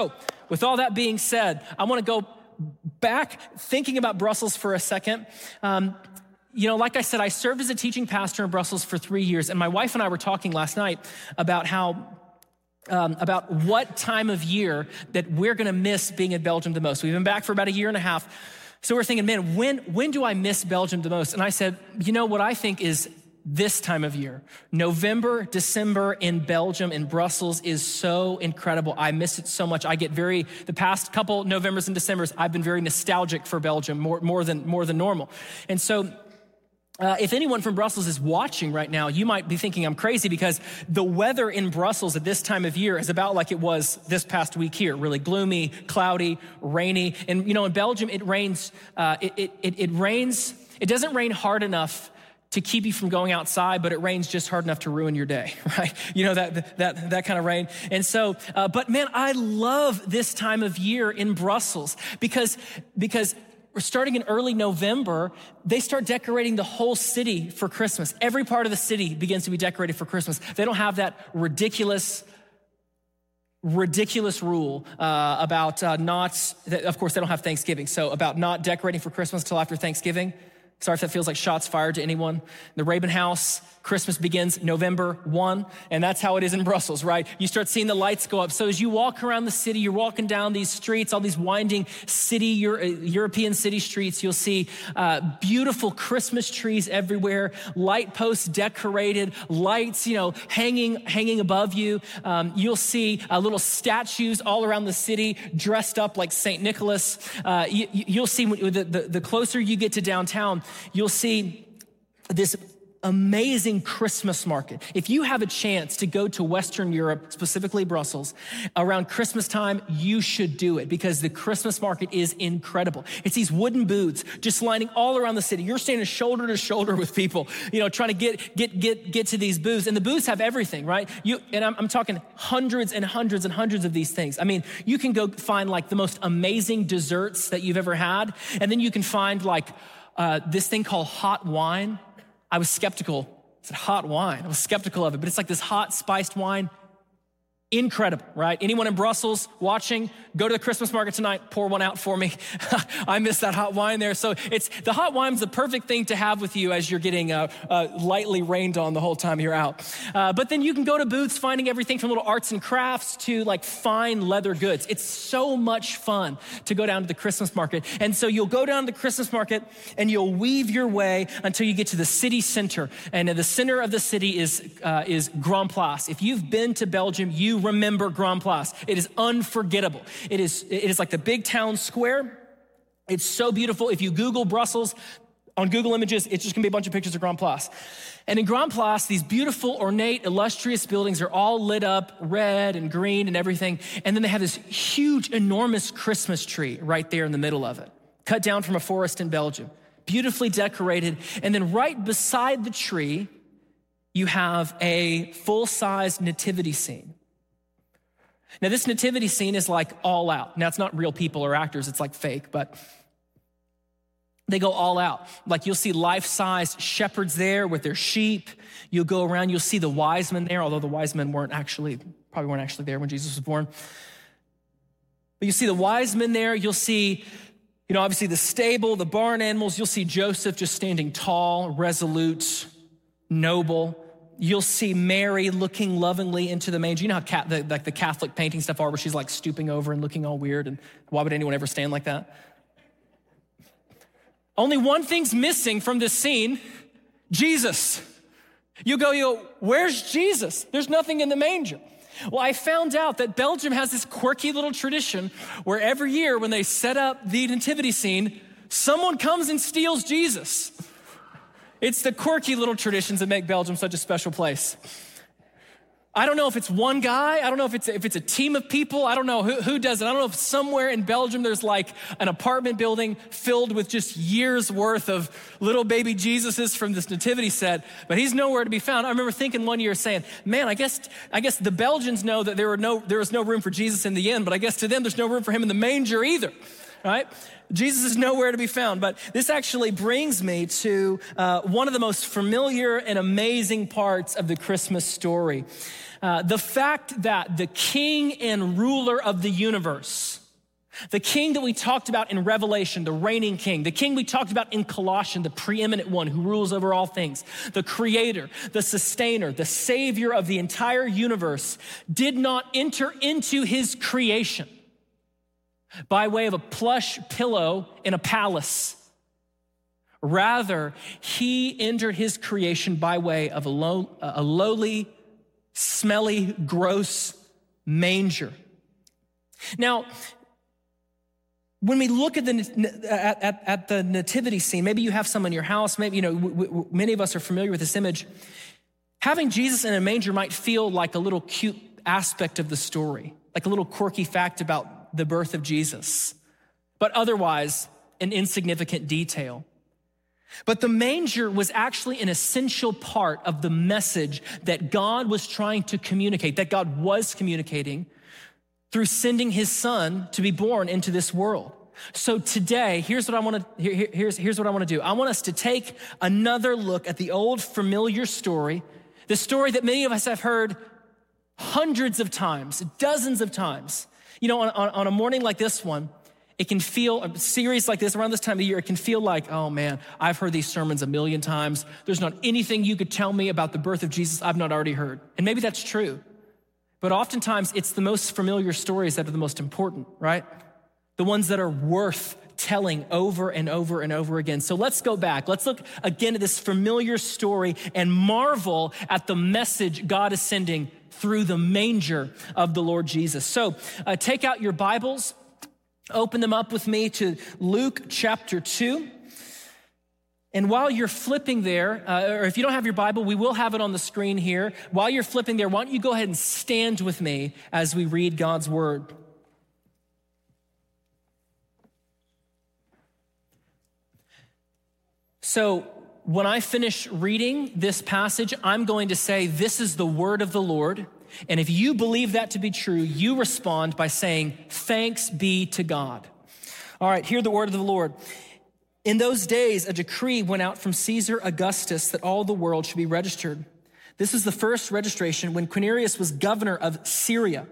So, with all that being said, I want to go back thinking about Brussels for a second. Um, you know, like I said, I served as a teaching pastor in Brussels for three years, and my wife and I were talking last night about how. Um, about what time of year that we're gonna miss being in Belgium the most. We've been back for about a year and a half. So we're thinking, man, when, when do I miss Belgium the most? And I said, you know, what I think is this time of year. November, December in Belgium, in Brussels is so incredible. I miss it so much. I get very, the past couple Novembers and Decembers, I've been very nostalgic for Belgium more, more, than, more than normal. And so, uh, if anyone from Brussels is watching right now, you might be thinking I'm crazy because the weather in Brussels at this time of year is about like it was this past week here really gloomy, cloudy, rainy. And, you know, in Belgium, it rains, uh, it, it, it, it rains, it doesn't rain hard enough to keep you from going outside, but it rains just hard enough to ruin your day, right? You know, that, that, that kind of rain. And so, uh, but man, I love this time of year in Brussels because, because we're starting in early November, they start decorating the whole city for Christmas. Every part of the city begins to be decorated for Christmas. They don't have that ridiculous, ridiculous rule uh, about uh, not, of course, they don't have Thanksgiving, so about not decorating for Christmas until after Thanksgiving. Sorry if that feels like shots fired to anyone. The Raben House, Christmas begins November 1, and that's how it is in Brussels, right? You start seeing the lights go up. So as you walk around the city, you're walking down these streets, all these winding city, Euro- European city streets, you'll see uh, beautiful Christmas trees everywhere, light posts decorated, lights, you know, hanging, hanging above you. Um, you'll see uh, little statues all around the city dressed up like St. Nicholas. Uh, you, will see the, the, the closer you get to downtown, you'll see this amazing Christmas market. If you have a chance to go to Western Europe, specifically Brussels, around Christmas time, you should do it because the Christmas market is incredible. It's these wooden booths just lining all around the city. You're standing shoulder to shoulder with people, you know, trying to get get get get to these booths. And the booths have everything, right? You and I'm, I'm talking hundreds and hundreds and hundreds of these things. I mean, you can go find like the most amazing desserts that you've ever had, and then you can find like uh, this thing called hot wine. I was skeptical. I said, hot wine. I was skeptical of it, but it's like this hot spiced wine. Incredible, right? Anyone in Brussels watching, go to the Christmas market tonight, pour one out for me. I miss that hot wine there. So it's the hot wine's the perfect thing to have with you as you're getting uh, uh, lightly rained on the whole time you're out. Uh, but then you can go to booths finding everything from little arts and crafts to like fine leather goods. It's so much fun to go down to the Christmas market. And so you'll go down to the Christmas market and you'll weave your way until you get to the city center. And the center of the city is, uh, is Grand Place. If you've been to Belgium, you remember Grand Place. It is unforgettable. It is, it is like the big town square. It's so beautiful. If you Google Brussels, on Google Images, it's just gonna be a bunch of pictures of Grand Place. And in Grand Place, these beautiful, ornate, illustrious buildings are all lit up red and green and everything. And then they have this huge, enormous Christmas tree right there in the middle of it, cut down from a forest in Belgium, beautifully decorated. And then right beside the tree, you have a full size nativity scene. Now, this nativity scene is like all out. Now, it's not real people or actors, it's like fake, but they go all out. Like you'll see life size shepherds there with their sheep. You'll go around, you'll see the wise men there, although the wise men weren't actually, probably weren't actually there when Jesus was born. But you see the wise men there, you'll see, you know, obviously the stable, the barn animals. You'll see Joseph just standing tall, resolute, noble. You'll see Mary looking lovingly into the manger. You know how the, like the Catholic painting stuff are, where she's like stooping over and looking all weird. And why would anyone ever stand like that? Only one thing's missing from this scene Jesus. You go, you go, where's Jesus? There's nothing in the manger. Well, I found out that Belgium has this quirky little tradition where every year when they set up the nativity scene, someone comes and steals Jesus. It's the quirky little traditions that make Belgium such a special place. I don't know if it's one guy. I don't know if it's, if it's a team of people. I don't know who, who does it. I don't know if somewhere in Belgium there's like an apartment building filled with just years worth of little baby Jesuses from this nativity set, but he's nowhere to be found. I remember thinking one year saying, man, I guess, I guess the Belgians know that there, were no, there was no room for Jesus in the inn, but I guess to them there's no room for him in the manger either right? Jesus is nowhere to be found. But this actually brings me to uh, one of the most familiar and amazing parts of the Christmas story. Uh, the fact that the king and ruler of the universe, the king that we talked about in Revelation, the reigning king, the king we talked about in Colossians, the preeminent one who rules over all things, the creator, the sustainer, the savior of the entire universe, did not enter into his creation by way of a plush pillow in a palace. Rather, he entered his creation by way of a, low, a lowly, smelly, gross manger. Now, when we look at the, at, at, at, the nativity scene, maybe you have some in your house, maybe, you know, w- w- many of us are familiar with this image. Having Jesus in a manger might feel like a little cute aspect of the story, like a little quirky fact about the birth of Jesus, but otherwise an insignificant detail. But the manger was actually an essential part of the message that God was trying to communicate, that God was communicating through sending his son to be born into this world. So today, here's what I want to here, here's, here's what I want to do. I want us to take another look at the old familiar story, the story that many of us have heard hundreds of times, dozens of times. You know, on, on, on a morning like this one, it can feel, a series like this around this time of year, it can feel like, oh man, I've heard these sermons a million times. There's not anything you could tell me about the birth of Jesus I've not already heard. And maybe that's true. But oftentimes it's the most familiar stories that are the most important, right? The ones that are worth telling over and over and over again. So let's go back. Let's look again at this familiar story and marvel at the message God is sending through the manger of the Lord Jesus. So uh, take out your Bibles, open them up with me to Luke chapter 2. And while you're flipping there, uh, or if you don't have your Bible, we will have it on the screen here. While you're flipping there, why don't you go ahead and stand with me as we read God's word? So, when I finish reading this passage, I'm going to say, This is the word of the Lord. And if you believe that to be true, you respond by saying, Thanks be to God. All right, hear the word of the Lord. In those days, a decree went out from Caesar Augustus that all the world should be registered. This is the first registration when Quirinius was governor of Syria.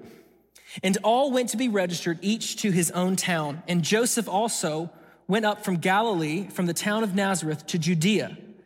And all went to be registered, each to his own town. And Joseph also went up from Galilee, from the town of Nazareth to Judea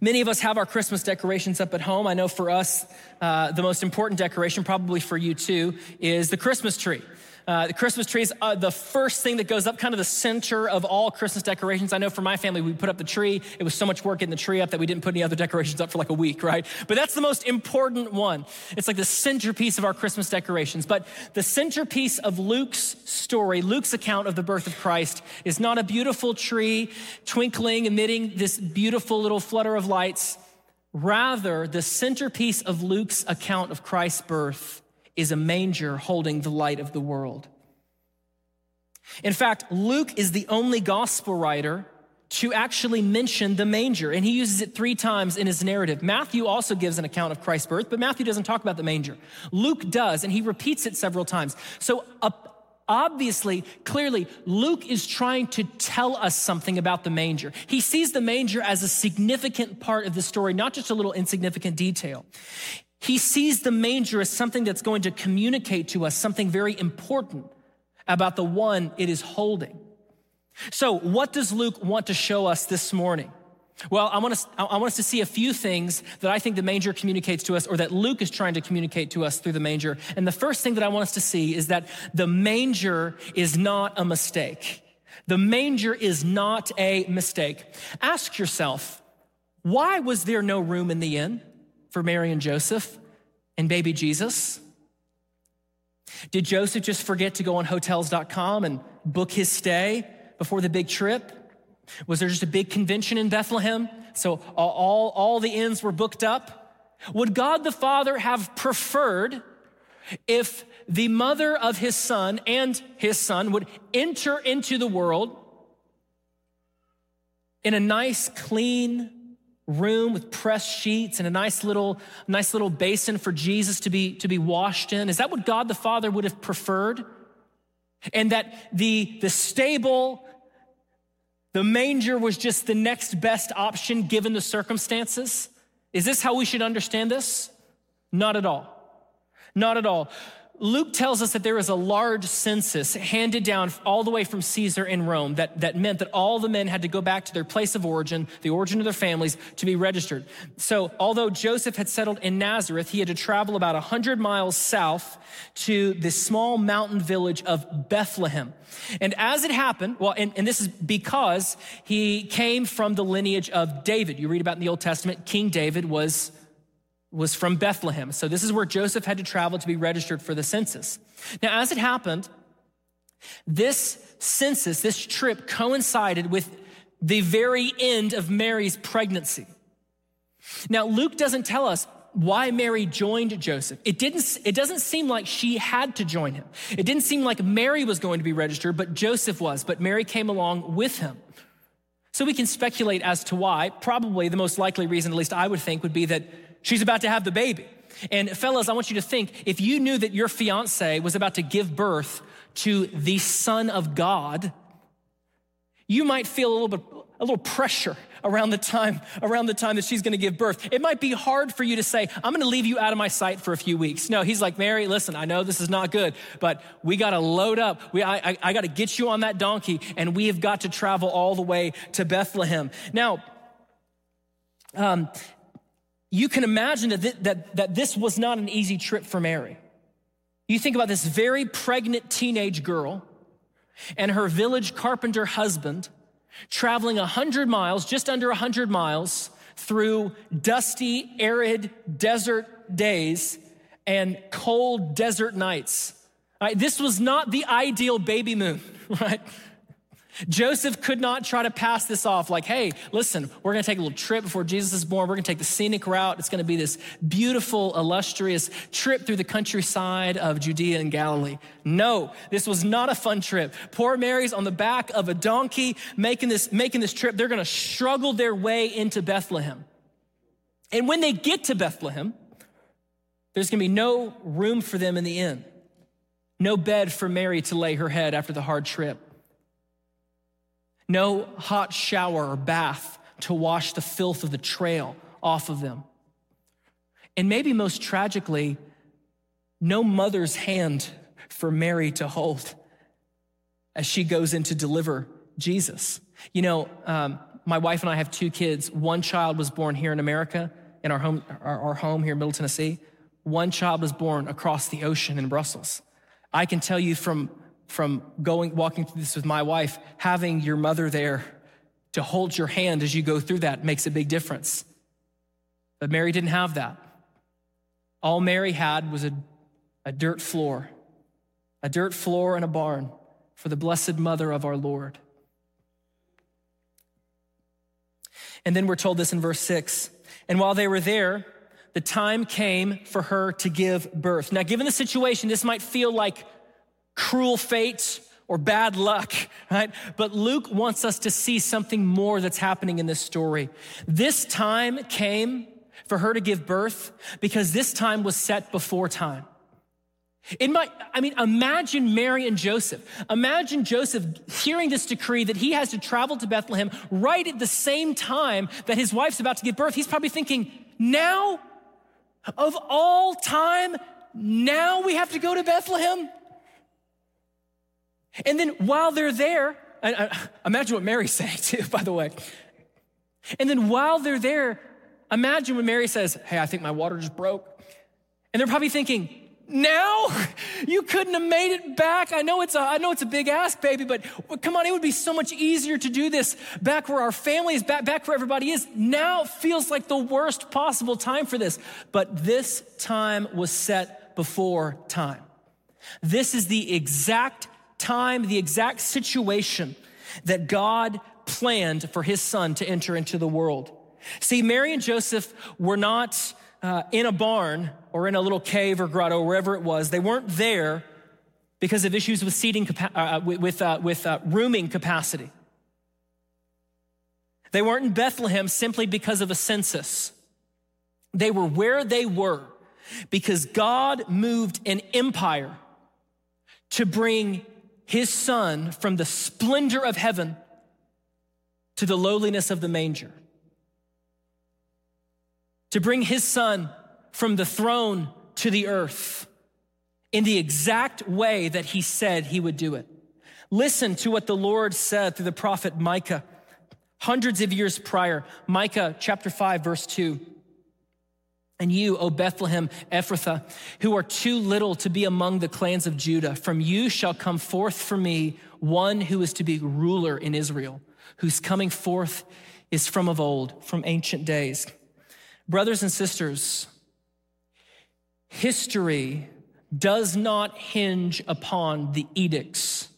Many of us have our Christmas decorations up at home. I know for us, uh, the most important decoration, probably for you too, is the Christmas tree. Uh, the Christmas tree is uh, the first thing that goes up, kind of the center of all Christmas decorations. I know for my family, we put up the tree. It was so much work getting the tree up that we didn't put any other decorations up for like a week, right? But that's the most important one. It's like the centerpiece of our Christmas decorations. But the centerpiece of Luke's story, Luke's account of the birth of Christ, is not a beautiful tree twinkling, emitting this beautiful little flutter of lights. Rather, the centerpiece of Luke's account of Christ's birth is a manger holding the light of the world. In fact, Luke is the only gospel writer to actually mention the manger, and he uses it three times in his narrative. Matthew also gives an account of Christ's birth, but Matthew doesn't talk about the manger. Luke does, and he repeats it several times. So, uh, obviously, clearly, Luke is trying to tell us something about the manger. He sees the manger as a significant part of the story, not just a little insignificant detail. He sees the manger as something that's going to communicate to us something very important about the one it is holding. So, what does Luke want to show us this morning? Well, I want, us, I want us to see a few things that I think the manger communicates to us or that Luke is trying to communicate to us through the manger. And the first thing that I want us to see is that the manger is not a mistake. The manger is not a mistake. Ask yourself, why was there no room in the inn? For Mary and Joseph and baby Jesus? Did Joseph just forget to go on hotels.com and book his stay before the big trip? Was there just a big convention in Bethlehem so all, all the inns were booked up. Would God the Father have preferred if the mother of his son and his son would enter into the world in a nice, clean room with pressed sheets and a nice little, nice little basin for Jesus to be, to be washed in? Is that what God the Father would have preferred? And that the, the stable, the manger was just the next best option given the circumstances? Is this how we should understand this? Not at all. Not at all. Luke tells us that there was a large census handed down all the way from Caesar in Rome that, that meant that all the men had to go back to their place of origin, the origin of their families, to be registered. So, although Joseph had settled in Nazareth, he had to travel about 100 miles south to the small mountain village of Bethlehem. And as it happened, well, and, and this is because he came from the lineage of David. You read about in the Old Testament, King David was was from Bethlehem. So this is where Joseph had to travel to be registered for the census. Now, as it happened, this census, this trip coincided with the very end of Mary's pregnancy. Now, Luke doesn't tell us why Mary joined Joseph. It didn't it doesn't seem like she had to join him. It didn't seem like Mary was going to be registered, but Joseph was, but Mary came along with him. So we can speculate as to why. Probably the most likely reason, at least I would think, would be that She's about to have the baby. And fellas, I want you to think if you knew that your fiance was about to give birth to the Son of God, you might feel a little bit a little pressure around the time around the time that she's going to give birth. It might be hard for you to say i'm going to leave you out of my sight for a few weeks. No he's like mary listen i know this is not good but we got to load up. We, i, I, I got to get you on that donkey and we have got to travel all the way to bethlehem. Now um, you can imagine that, that, that this was not an easy trip for Mary. You think about this very pregnant teenage girl and her village carpenter husband traveling 100 miles, just under 100 miles, through dusty, arid desert days and cold desert nights. Right, this was not the ideal baby moon, right? Joseph could not try to pass this off like, hey, listen, we're going to take a little trip before Jesus is born. We're going to take the scenic route. It's going to be this beautiful, illustrious trip through the countryside of Judea and Galilee. No, this was not a fun trip. Poor Mary's on the back of a donkey making this, making this trip. They're going to struggle their way into Bethlehem. And when they get to Bethlehem, there's going to be no room for them in the inn, no bed for Mary to lay her head after the hard trip no hot shower or bath to wash the filth of the trail off of them. And maybe most tragically, no mother's hand for Mary to hold as she goes in to deliver Jesus. You know, um, my wife and I have two kids. One child was born here in America, in our home, our, our home here in Middle Tennessee. One child was born across the ocean in Brussels. I can tell you from from going walking through this with my wife having your mother there to hold your hand as you go through that makes a big difference. But mary didn't have that. All mary had was a, a dirt floor a dirt floor and a barn for the blessed mother of our lord. And then we're told this in verse 6 and while they were there the time came for her to give birth. Now given the situation this might feel like cruel fate or bad luck, right? But Luke wants us to see something more that's happening in this story. This time came for her to give birth because this time was set before time. It might, I mean, imagine Mary and Joseph. Imagine Joseph hearing this decree that he has to travel to Bethlehem right at the same time that his wife's about to give birth. He's probably thinking, now, of all time, now we have to go to Bethlehem? And then while they're there, imagine what Mary's saying too, by the way. And then while they're there, imagine when Mary says, Hey, I think my water just broke. And they're probably thinking, now you couldn't have made it back. I know it's a, I know it's a big ask, baby, but come on, it would be so much easier to do this back where our family is, back, back where everybody is. Now feels like the worst possible time for this. But this time was set before time. This is the exact time, the exact situation that God planned for his son to enter into the world. See, Mary and Joseph were not uh, in a barn or in a little cave or grotto, wherever it was. They weren't there because of issues with seating, uh, uh, with, uh, with uh, rooming capacity. They weren't in Bethlehem simply because of a census. They were where they were because God moved an empire to bring his son from the splendor of heaven to the lowliness of the manger. To bring his son from the throne to the earth in the exact way that he said he would do it. Listen to what the Lord said through the prophet Micah hundreds of years prior. Micah chapter 5, verse 2. And you, O Bethlehem Ephrathah, who are too little to be among the clans of Judah, from you shall come forth for me one who is to be ruler in Israel, whose coming forth is from of old, from ancient days. Brothers and sisters, history does not hinge upon the edicts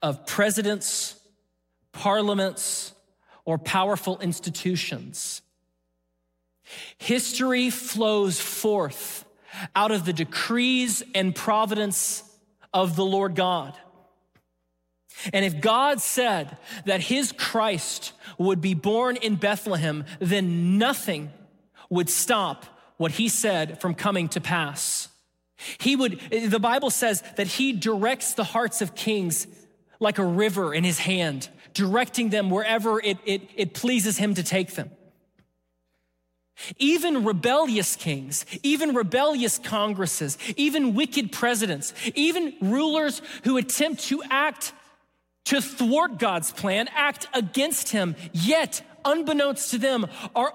of presidents, parliaments, or powerful institutions. History flows forth out of the decrees and providence of the Lord God. And if God said that his Christ would be born in Bethlehem, then nothing would stop what he said from coming to pass. He would, the Bible says that he directs the hearts of kings like a river in his hand, directing them wherever it, it, it pleases him to take them. Even rebellious kings, even rebellious congresses, even wicked presidents, even rulers who attempt to act to thwart God's plan, act against him, yet, unbeknownst to them, are,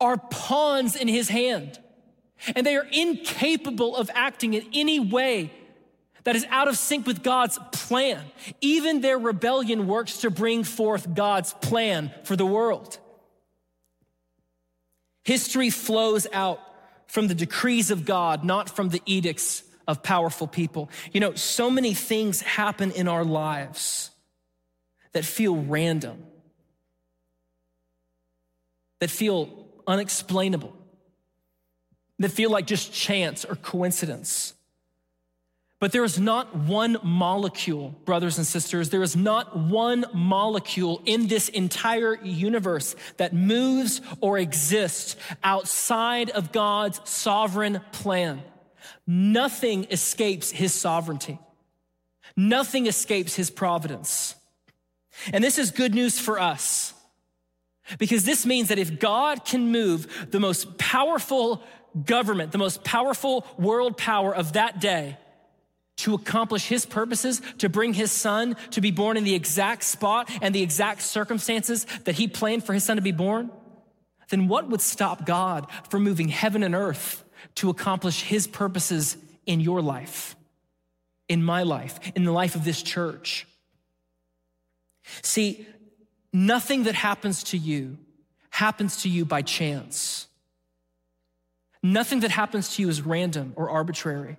are pawns in his hand. And they are incapable of acting in any way that is out of sync with God's plan. Even their rebellion works to bring forth God's plan for the world. History flows out from the decrees of God, not from the edicts of powerful people. You know, so many things happen in our lives that feel random, that feel unexplainable, that feel like just chance or coincidence. But there is not one molecule, brothers and sisters, there is not one molecule in this entire universe that moves or exists outside of God's sovereign plan. Nothing escapes his sovereignty. Nothing escapes his providence. And this is good news for us because this means that if God can move the most powerful government, the most powerful world power of that day, to accomplish his purposes, to bring his son to be born in the exact spot and the exact circumstances that he planned for his son to be born, then what would stop God from moving heaven and earth to accomplish his purposes in your life, in my life, in the life of this church? See, nothing that happens to you happens to you by chance. Nothing that happens to you is random or arbitrary.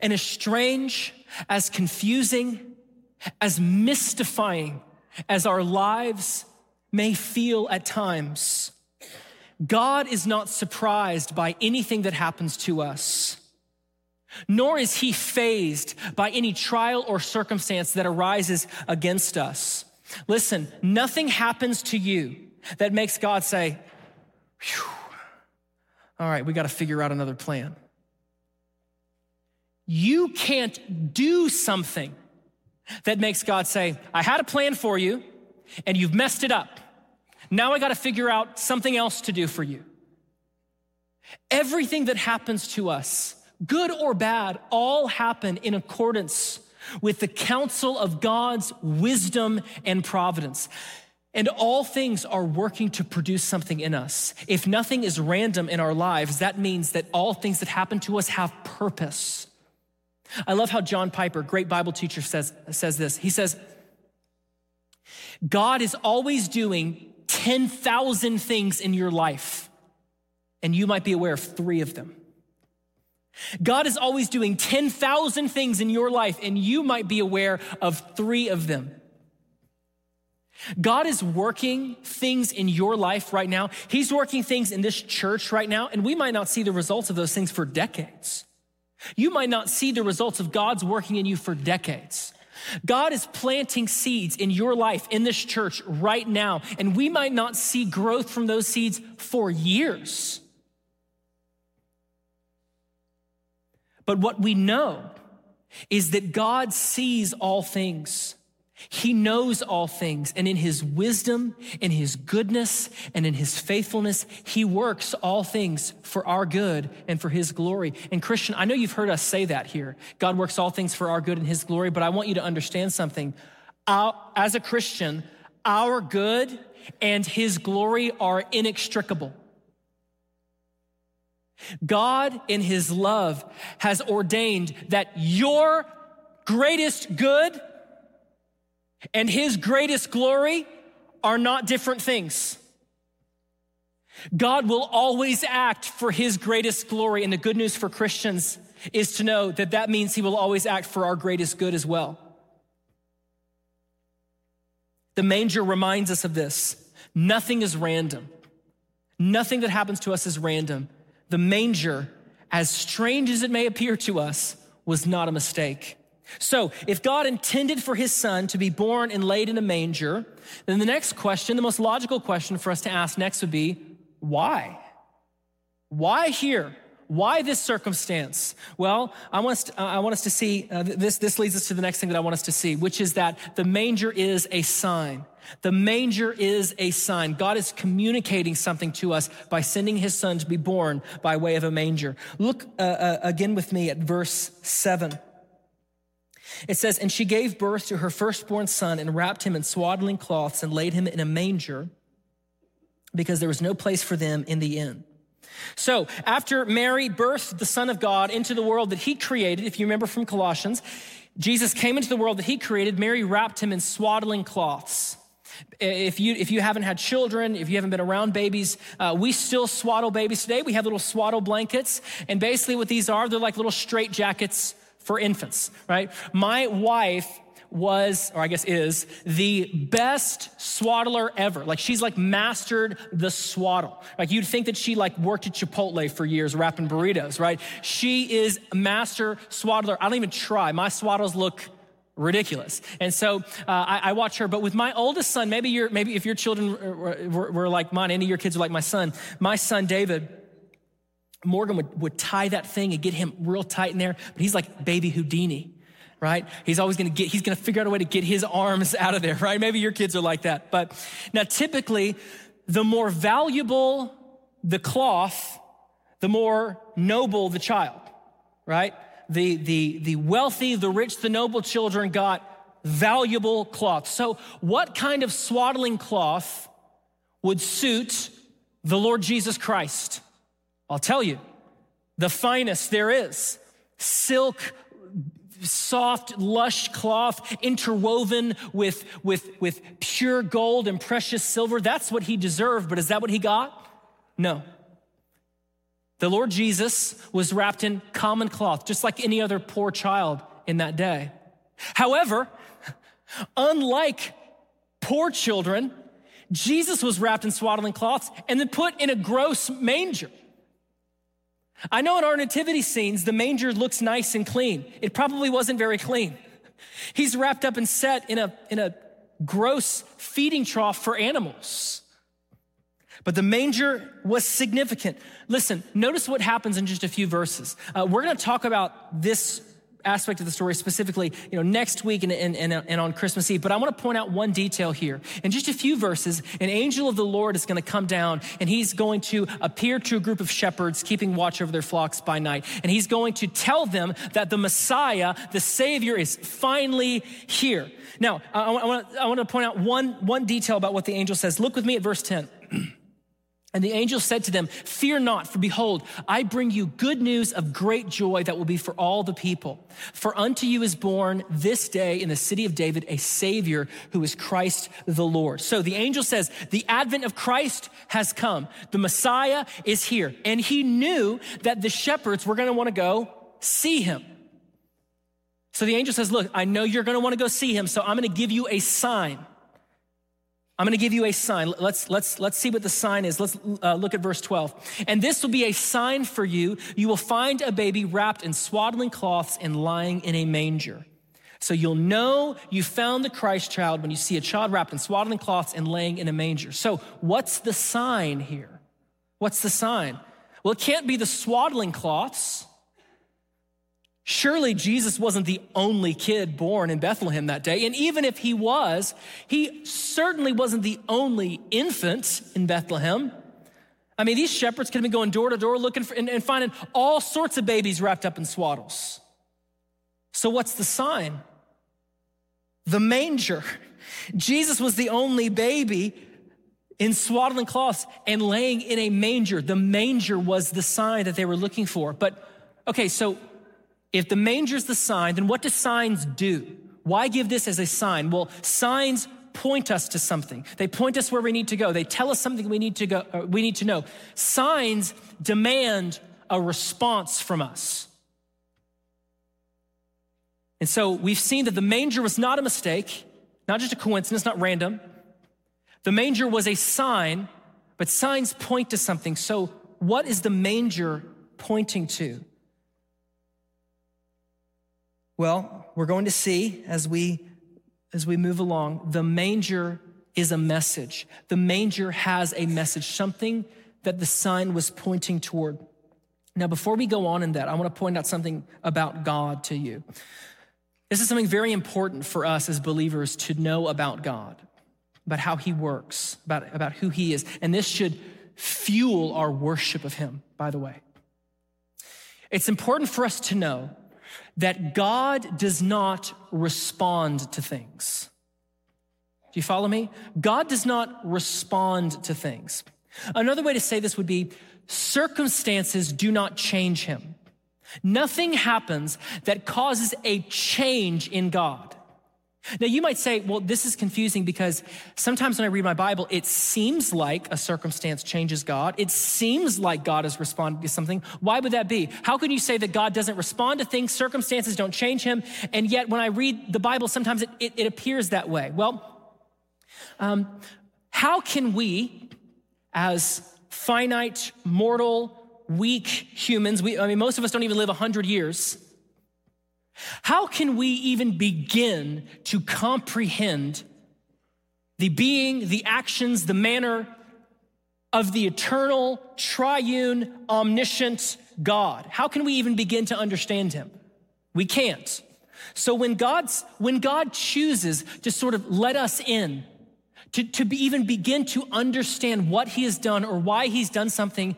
And as strange, as confusing, as mystifying as our lives may feel at times, God is not surprised by anything that happens to us, nor is he fazed by any trial or circumstance that arises against us. Listen, nothing happens to you that makes God say, all right, we got to figure out another plan. You can't do something that makes God say, I had a plan for you and you've messed it up. Now I got to figure out something else to do for you. Everything that happens to us, good or bad, all happen in accordance with the counsel of God's wisdom and providence. And all things are working to produce something in us. If nothing is random in our lives, that means that all things that happen to us have purpose. I love how John Piper, great Bible teacher, says, says this. He says, God is always doing 10,000 things in your life, and you might be aware of three of them. God is always doing 10,000 things in your life, and you might be aware of three of them. God is working things in your life right now. He's working things in this church right now, and we might not see the results of those things for decades. You might not see the results of God's working in you for decades. God is planting seeds in your life, in this church right now, and we might not see growth from those seeds for years. But what we know is that God sees all things. He knows all things, and in his wisdom, in his goodness, and in his faithfulness, he works all things for our good and for his glory. And Christian, I know you've heard us say that here. God works all things for our good and his glory, but I want you to understand something. as a Christian, our good and his glory are inextricable. God, in his love, has ordained that your greatest good and his greatest glory are not different things. God will always act for his greatest glory. And the good news for Christians is to know that that means he will always act for our greatest good as well. The manger reminds us of this. Nothing is random. Nothing that happens to us is random. The manger, as strange as it may appear to us, was not a mistake. So, if God intended for his son to be born and laid in a manger, then the next question, the most logical question for us to ask next would be why? Why here? Why this circumstance? Well, I want us to, uh, I want us to see uh, this. This leads us to the next thing that I want us to see, which is that the manger is a sign. The manger is a sign. God is communicating something to us by sending his son to be born by way of a manger. Look uh, uh, again with me at verse 7. It says, And she gave birth to her firstborn son and wrapped him in swaddling cloths and laid him in a manger because there was no place for them in the inn. So, after Mary birthed the Son of God into the world that he created, if you remember from Colossians, Jesus came into the world that he created. Mary wrapped him in swaddling cloths. If you, if you haven't had children, if you haven't been around babies, uh, we still swaddle babies today. We have little swaddle blankets. And basically, what these are, they're like little straight jackets for infants, right? My wife was, or I guess is, the best swaddler ever. Like she's like mastered the swaddle. Like you'd think that she like worked at Chipotle for years wrapping burritos, right? She is a master swaddler. I don't even try. My swaddles look ridiculous. And so uh, I, I, watch her. But with my oldest son, maybe you're, maybe if your children were, were, were like mine, any of your kids are like my son. My son David Morgan would, would tie that thing and get him real tight in there, but he's like baby Houdini, right? He's always gonna get, he's gonna figure out a way to get his arms out of there, right? Maybe your kids are like that. But now typically, the more valuable the cloth, the more noble the child, right? The, the, the wealthy, the rich, the noble children got valuable cloth. So, what kind of swaddling cloth would suit the Lord Jesus Christ? I'll tell you, the finest there is. Silk, soft, lush cloth interwoven with, with, with pure gold and precious silver. That's what he deserved, but is that what he got? No. The Lord Jesus was wrapped in common cloth, just like any other poor child in that day. However, unlike poor children, Jesus was wrapped in swaddling cloths and then put in a gross manger. I know in our nativity scenes, the manger looks nice and clean. It probably wasn't very clean. He's wrapped up and set in a, in a gross feeding trough for animals. But the manger was significant. Listen, notice what happens in just a few verses. Uh, we're going to talk about this aspect of the story specifically, you know, next week and, and, and, and on Christmas Eve. But I want to point out one detail here. In just a few verses, an angel of the Lord is going to come down and he's going to appear to a group of shepherds keeping watch over their flocks by night. And he's going to tell them that the Messiah, the Savior, is finally here. Now, I, I, want, I want to point out one, one detail about what the angel says. Look with me at verse 10. And the angel said to them, Fear not, for behold, I bring you good news of great joy that will be for all the people. For unto you is born this day in the city of David a Savior who is Christ the Lord. So the angel says, The advent of Christ has come. The Messiah is here. And he knew that the shepherds were going to want to go see him. So the angel says, Look, I know you're going to want to go see him, so I'm going to give you a sign. I'm going to give you a sign. Let's, let's, let's see what the sign is. Let's uh, look at verse 12. And this will be a sign for you. You will find a baby wrapped in swaddling cloths and lying in a manger. So you'll know you found the Christ child when you see a child wrapped in swaddling cloths and laying in a manger. So what's the sign here? What's the sign? Well, it can't be the swaddling cloths. Surely Jesus wasn't the only kid born in Bethlehem that day. And even if he was, he certainly wasn't the only infant in Bethlehem. I mean, these shepherds could have been going door to door looking for and, and finding all sorts of babies wrapped up in swaddles. So, what's the sign? The manger. Jesus was the only baby in swaddling cloths and laying in a manger. The manger was the sign that they were looking for. But, okay, so if the manger is the sign, then what do signs do? Why give this as a sign? Well, signs point us to something. They point us where we need to go. They tell us something we need to go uh, we need to know. Signs demand a response from us. And so we've seen that the manger was not a mistake, not just a coincidence, not random. The manger was a sign, but signs point to something. So what is the manger pointing to? Well, we're going to see as we as we move along, the manger is a message. The manger has a message, something that the sign was pointing toward. Now, before we go on in that, I want to point out something about God to you. This is something very important for us as believers to know about God, about how He works, about, about who He is. And this should fuel our worship of Him, by the way. It's important for us to know that God does not respond to things. Do you follow me? God does not respond to things. Another way to say this would be circumstances do not change him. Nothing happens that causes a change in God. Now, you might say, well, this is confusing because sometimes when I read my Bible, it seems like a circumstance changes God. It seems like God is responding to something. Why would that be? How can you say that God doesn't respond to things, circumstances don't change him, and yet when I read the Bible, sometimes it, it, it appears that way? Well, um, how can we, as finite, mortal, weak humans, we, I mean, most of us don't even live 100 years, how can we even begin to comprehend the being, the actions, the manner of the eternal, triune, omniscient God? How can we even begin to understand him? We can't. So when God's, when God chooses to sort of let us in, to, to be, even begin to understand what he has done or why he's done something,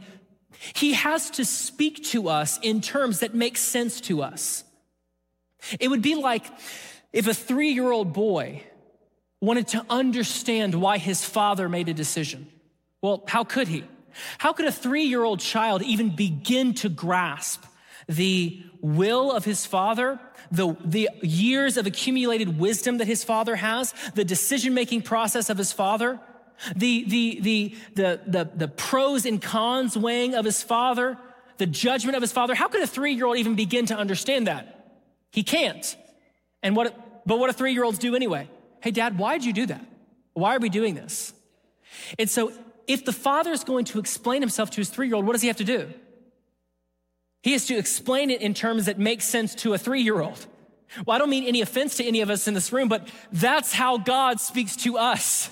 he has to speak to us in terms that make sense to us. It would be like if a three year old boy wanted to understand why his father made a decision. Well, how could he? How could a three year old child even begin to grasp the will of his father, the, the years of accumulated wisdom that his father has, the decision making process of his father, the, the, the, the, the, the pros and cons weighing of his father, the judgment of his father? How could a three year old even begin to understand that? He can't. And what, but what do three year olds do anyway? Hey, dad, why'd you do that? Why are we doing this? And so, if the father is going to explain himself to his three year old, what does he have to do? He has to explain it in terms that make sense to a three year old. Well, I don't mean any offense to any of us in this room, but that's how God speaks to us.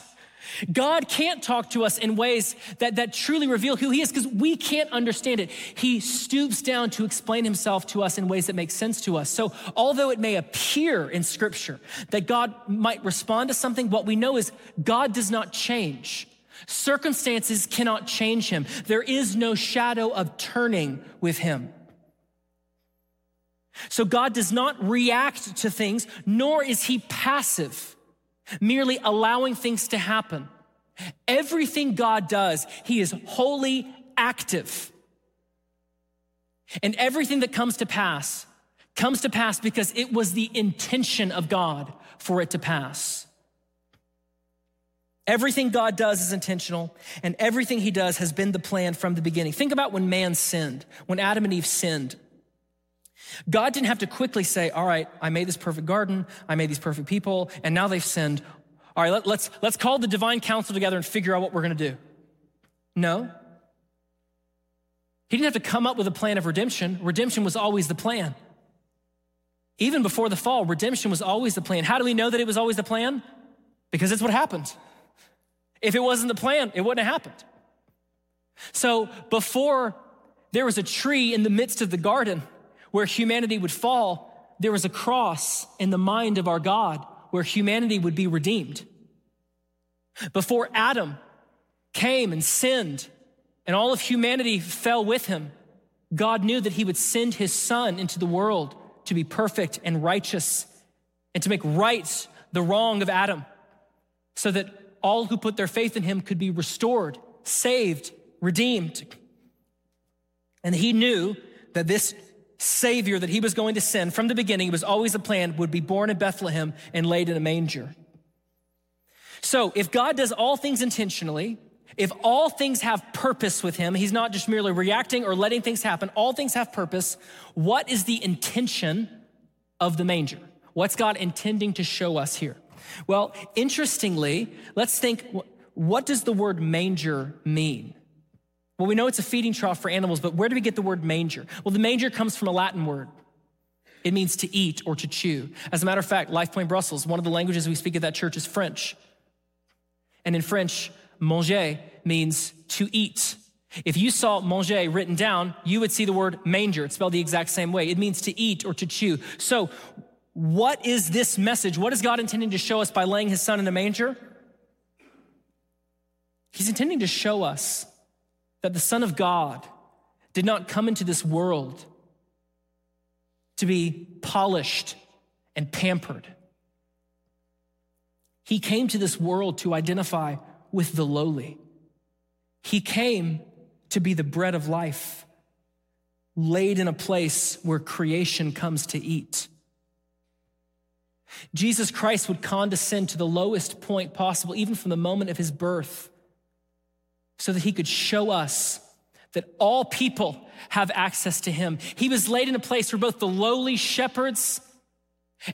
God can't talk to us in ways that, that truly reveal who He is because we can't understand it. He stoops down to explain Himself to us in ways that make sense to us. So, although it may appear in Scripture that God might respond to something, what we know is God does not change. Circumstances cannot change Him. There is no shadow of turning with Him. So, God does not react to things, nor is He passive merely allowing things to happen. Everything God does, He is wholly active. And everything that comes to pass comes to pass because it was the intention of God for it to pass. Everything God does is intentional, and everything He does has been the plan from the beginning. Think about when man sinned, when Adam and Eve sinned. God didn't have to quickly say, All right, I made this perfect garden, I made these perfect people, and now they've sinned. All right, let, let's, let's call the divine council together and figure out what we're going to do. No. He didn't have to come up with a plan of redemption. Redemption was always the plan. Even before the fall, redemption was always the plan. How do we know that it was always the plan? Because it's what happened. If it wasn't the plan, it wouldn't have happened. So before there was a tree in the midst of the garden where humanity would fall, there was a cross in the mind of our God where humanity would be redeemed. Before Adam came and sinned and all of humanity fell with him, God knew that he would send his son into the world to be perfect and righteous and to make right the wrong of Adam so that all who put their faith in him could be restored, saved, redeemed. And he knew that this Savior that he was going to send from the beginning, it was always a plan, would be born in Bethlehem and laid in a manger. So if God does all things intentionally, if all things have purpose with him, he's not just merely reacting or letting things happen, all things have purpose. What is the intention of the manger? What's God intending to show us here? Well, interestingly, let's think what does the word manger mean? Well, we know it's a feeding trough for animals, but where do we get the word manger? Well, the manger comes from a Latin word. It means to eat or to chew. As a matter of fact, Life Point Brussels, one of the languages we speak at that church is French. And in French, manger means to eat. If you saw manger written down, you would see the word manger. It's spelled the exact same way. It means to eat or to chew. So, what is this message? What is God intending to show us by laying his son in a manger? He's intending to show us that the Son of God did not come into this world to be polished and pampered. He came to this world to identify with the lowly. He came to be the bread of life, laid in a place where creation comes to eat. Jesus Christ would condescend to the lowest point possible, even from the moment of his birth so that he could show us that all people have access to him. He was laid in a place where both the lowly shepherds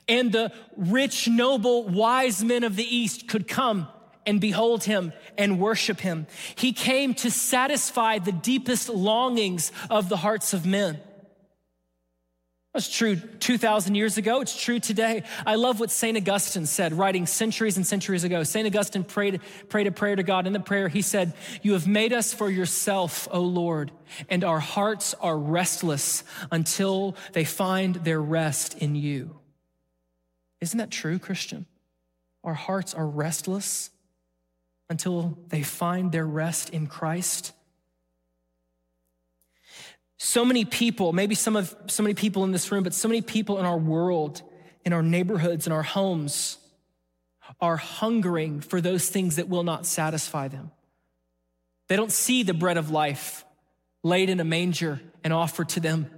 and the rich, noble, wise men of the East could come and behold him and worship him. He came to satisfy the deepest longings of the hearts of men. That's true 2,000 years ago. It's true today. I love what St. Augustine said, writing centuries and centuries ago. St. Augustine prayed, prayed a prayer to God. In the prayer, he said, You have made us for yourself, O Lord, and our hearts are restless until they find their rest in you. Isn't that true, Christian? Our hearts are restless until they find their rest in Christ. So many people, maybe some of so many people in this room, but so many people in our world, in our neighborhoods, in our homes, are hungering for those things that will not satisfy them. They don't see the bread of life laid in a manger and offered to them.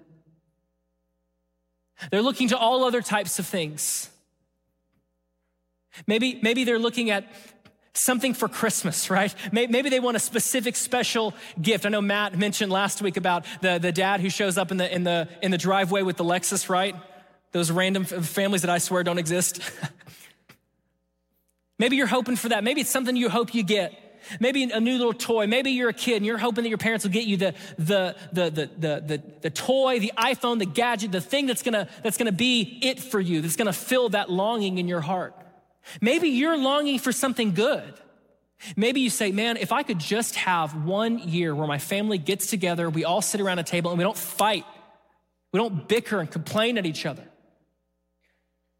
They're looking to all other types of things. Maybe, maybe they're looking at something for Christmas, right? Maybe they want a specific special gift. I know Matt mentioned last week about the, the dad who shows up in the, in, the, in the driveway with the Lexus, right? Those random families that I swear don't exist. Maybe you're hoping for that. Maybe it's something you hope you get. Maybe a new little toy. Maybe you're a kid and you're hoping that your parents will get you the, the, the, the, the, the, the toy, the iPhone, the gadget, the thing that's gonna, that's gonna be it for you, that's gonna fill that longing in your heart. Maybe you're longing for something good. Maybe you say, man, if I could just have one year where my family gets together, we all sit around a table and we don't fight, we don't bicker and complain at each other.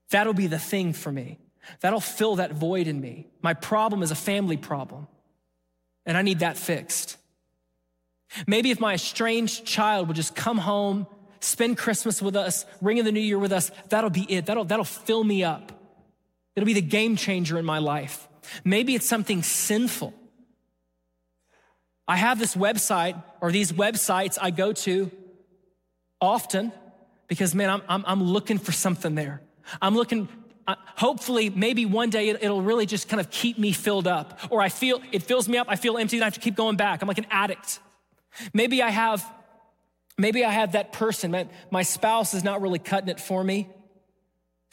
That'll be the thing for me. That'll fill that void in me. My problem is a family problem, and I need that fixed. Maybe if my estranged child would just come home, spend Christmas with us, ring in the new year with us, that'll be it. That'll, that'll fill me up. It'll be the game changer in my life. Maybe it's something sinful. I have this website or these websites I go to often because, man, I'm, I'm, I'm looking for something there. I'm looking, uh, hopefully, maybe one day it, will really just kind of keep me filled up. Or I feel, it fills me up, I feel empty, and I have to keep going back. I'm like an addict. Maybe I have, maybe I have that person, my, my spouse is not really cutting it for me.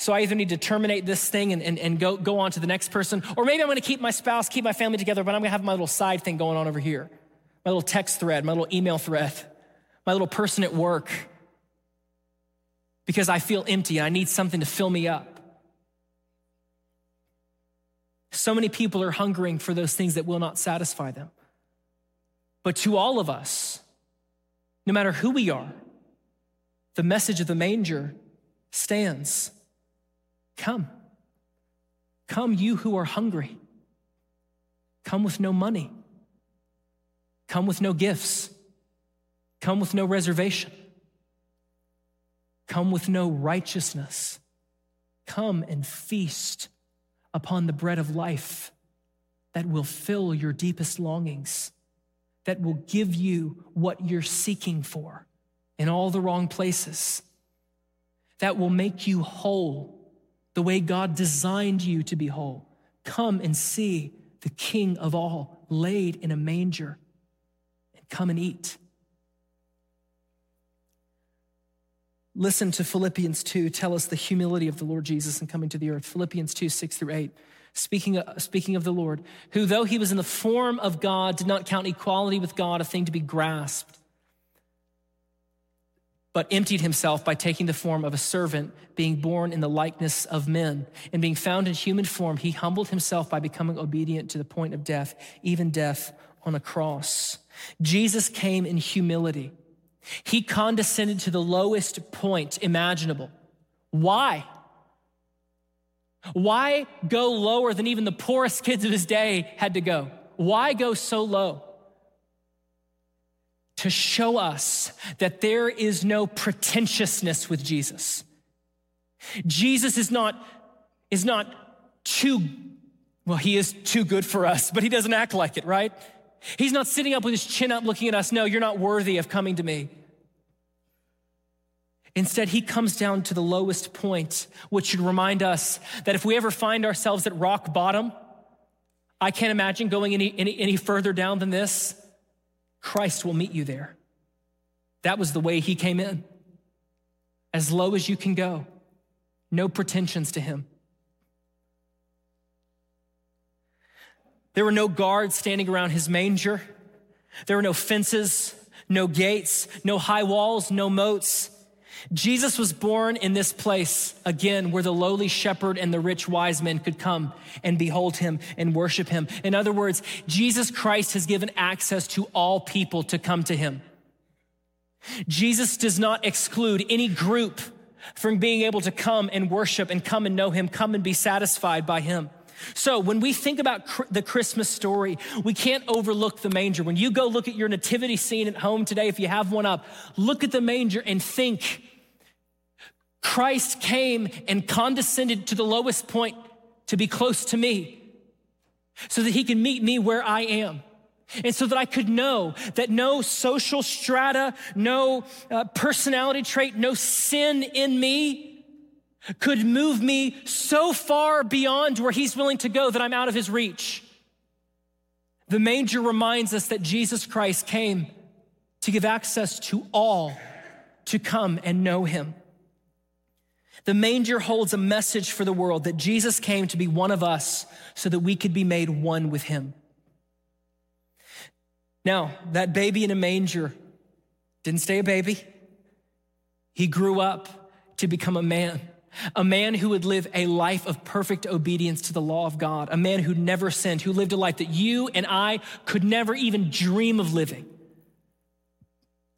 So I either need to terminate this thing and, and, and go, go on to the next person, or maybe I'm gonna keep my spouse, keep my family together, but I'm gonna have my little side thing going on over here. My little text thread, my little email thread, my little person at work. Because I feel empty and I need something to fill me up. So many people are hungering for those things that will not satisfy them. But to all of us, no matter who we are, the message of the manger stands. Come. Come, you who are hungry. Come with no money. Come with no gifts. Come with no reservation. Come with no righteousness. Come and feast upon the bread of life that will fill your deepest longings, that will give you what you're seeking for in all the wrong places, that will make you whole the way God designed you to be whole. Come and see the King of all laid in a manger and come and eat. Listen to Philippians 2 tell us the humility of the Lord Jesus in coming to the earth. Philippians 2, 6 through 8. Speaking of, speaking of the Lord, who though he was in the form of God, did not count equality with God a thing to be grasped, but emptied himself by taking the form of a servant, being born in the likeness of men. And being found in human form, he humbled himself by becoming obedient to the point of death, even death on a cross. Jesus came in humility. He condescended to the lowest point imaginable. Why? Why go lower than even the poorest kids of his day had to go? Why go so low? To show us that there is no pretentiousness with Jesus. Jesus is not, is not too, well, he is too good for us, but he doesn't act like it, right? He's not sitting up with his chin up looking at us, no, you're not worthy of coming to me. Instead, he comes down to the lowest point, which should remind us that if we ever find ourselves at rock bottom, I can't imagine going any, any, any further down than this. Christ will meet you there. That was the way he came in. As low as you can go, no pretensions to him. There were no guards standing around his manger. There were no fences, no gates, no high walls, no moats. Jesus was born in this place, again, where the lowly shepherd and the rich wise men could come and behold him and worship him. In other words, Jesus Christ has given access to all people to come to him. Jesus does not exclude any group from being able to come and worship and come and know him, come and be satisfied by him. So when we think about the Christmas story, we can't overlook the manger. When you go look at your nativity scene at home today, if you have one up, look at the manger and think Christ came and condescended to the lowest point to be close to me so that he can meet me where I am. And so that I could know that no social strata, no uh, personality trait, no sin in me could move me so far beyond where he's willing to go that I'm out of his reach. The manger reminds us that Jesus Christ came to give access to all to come and know him. The manger holds a message for the world that Jesus came to be one of us so that we could be made one with him. Now, that baby in a manger didn't stay a baby. He grew up to become a man, a man who would live a life of perfect obedience to the law of God, a man who never sinned, who lived a life that you and I could never even dream of living.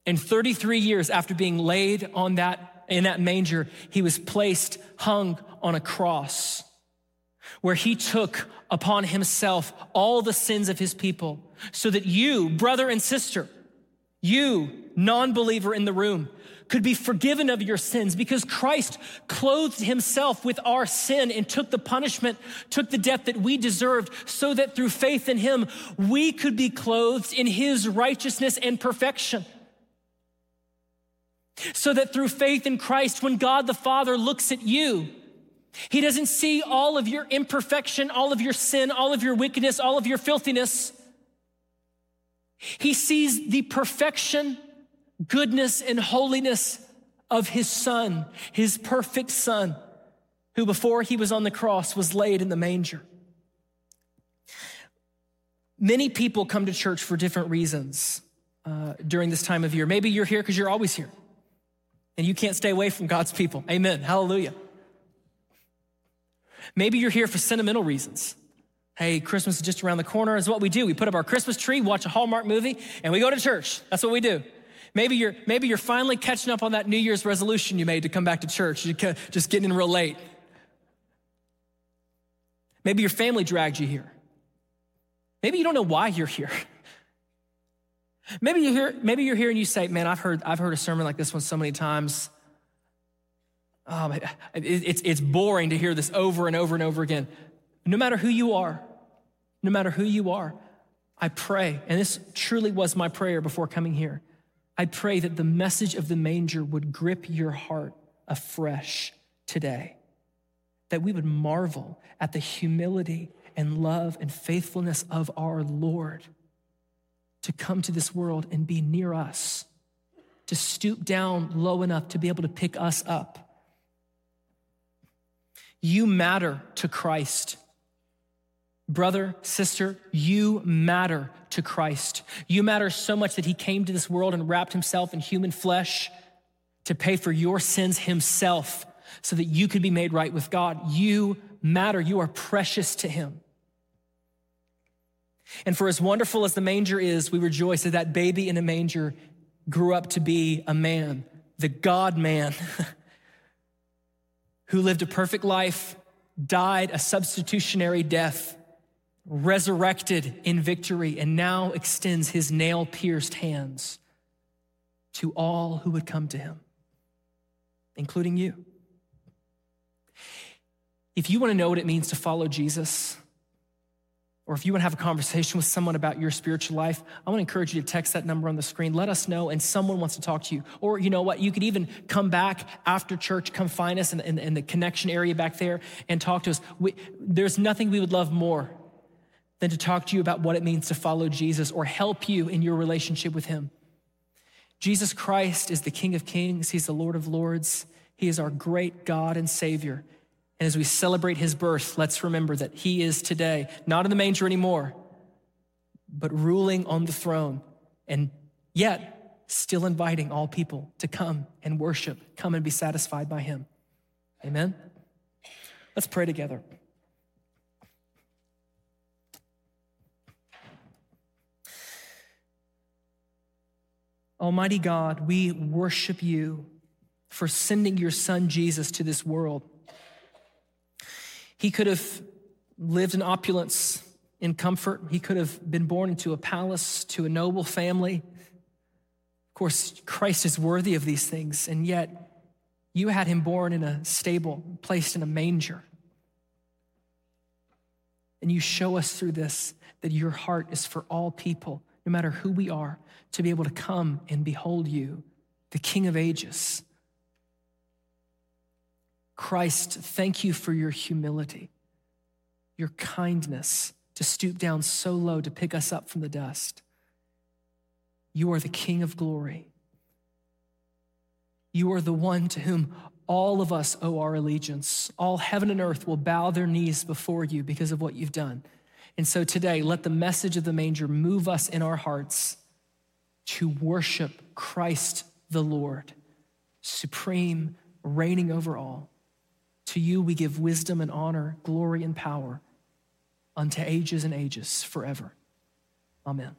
And 33 years after being laid on that in that manger, he was placed, hung on a cross, where he took upon himself all the sins of his people, so that you, brother and sister, you, non believer in the room, could be forgiven of your sins because Christ clothed himself with our sin and took the punishment, took the death that we deserved, so that through faith in him, we could be clothed in his righteousness and perfection. So that through faith in Christ, when God the Father looks at you, he doesn't see all of your imperfection, all of your sin, all of your wickedness, all of your filthiness. He sees the perfection, goodness, and holiness of his Son, his perfect Son, who before he was on the cross was laid in the manger. Many people come to church for different reasons uh, during this time of year. Maybe you're here because you're always here and you can't stay away from God's people. Amen. Hallelujah. Maybe you're here for sentimental reasons. Hey, Christmas is just around the corner. Is what we do. We put up our Christmas tree, watch a Hallmark movie, and we go to church. That's what we do. Maybe you're, maybe you're finally catching up on that New Year's resolution you made to come back to church. You're just getting in real late. Maybe your family dragged you here. Maybe you don't know why you're here. Maybe you're here, maybe you're here and you say, Man, I've heard, I've heard a sermon like this one so many times. Um, it's, it's boring to hear this over and over and over again. No matter who you are, no matter who you are, I pray, and this truly was my prayer before coming here. I pray that the message of the manger would grip your heart afresh today, that we would marvel at the humility and love and faithfulness of our Lord to come to this world and be near us, to stoop down low enough to be able to pick us up. You matter to Christ. Brother, sister, you matter to Christ. You matter so much that he came to this world and wrapped himself in human flesh to pay for your sins himself so that you could be made right with God. You matter. You are precious to him. And for as wonderful as the manger is, we rejoice that that baby in a manger grew up to be a man, the God man, who lived a perfect life, died a substitutionary death, resurrected in victory, and now extends his nail pierced hands to all who would come to him, including you. If you want to know what it means to follow Jesus, or if you want to have a conversation with someone about your spiritual life, I want to encourage you to text that number on the screen. Let us know, and someone wants to talk to you. Or you know what? You could even come back after church, come find us in, in, in the connection area back there and talk to us. We, there's nothing we would love more than to talk to you about what it means to follow Jesus or help you in your relationship with Him. Jesus Christ is the King of Kings, He's the Lord of Lords, He is our great God and Savior. And as we celebrate his birth, let's remember that he is today, not in the manger anymore, but ruling on the throne, and yet still inviting all people to come and worship, come and be satisfied by him. Amen? Let's pray together. Almighty God, we worship you for sending your son Jesus to this world he could have lived in opulence, in comfort. He could have been born into a palace, to a noble family. Of course, Christ is worthy of these things, and yet you had him born in a stable, placed in a manger. And you show us through this that your heart is for all people, no matter who we are, to be able to come and behold you, the King of ages Christ, thank you for your humility, your kindness to stoop down so low to pick us up from the dust. You are the King of glory. You are the one to whom all of us owe our allegiance. All heaven and earth will bow their knees before you because of what you've done. And so today, let the message of the manger move us in our hearts to worship Christ the Lord, supreme, reigning over all. To you we give wisdom and honor, glory and power unto ages and ages forever. Amen.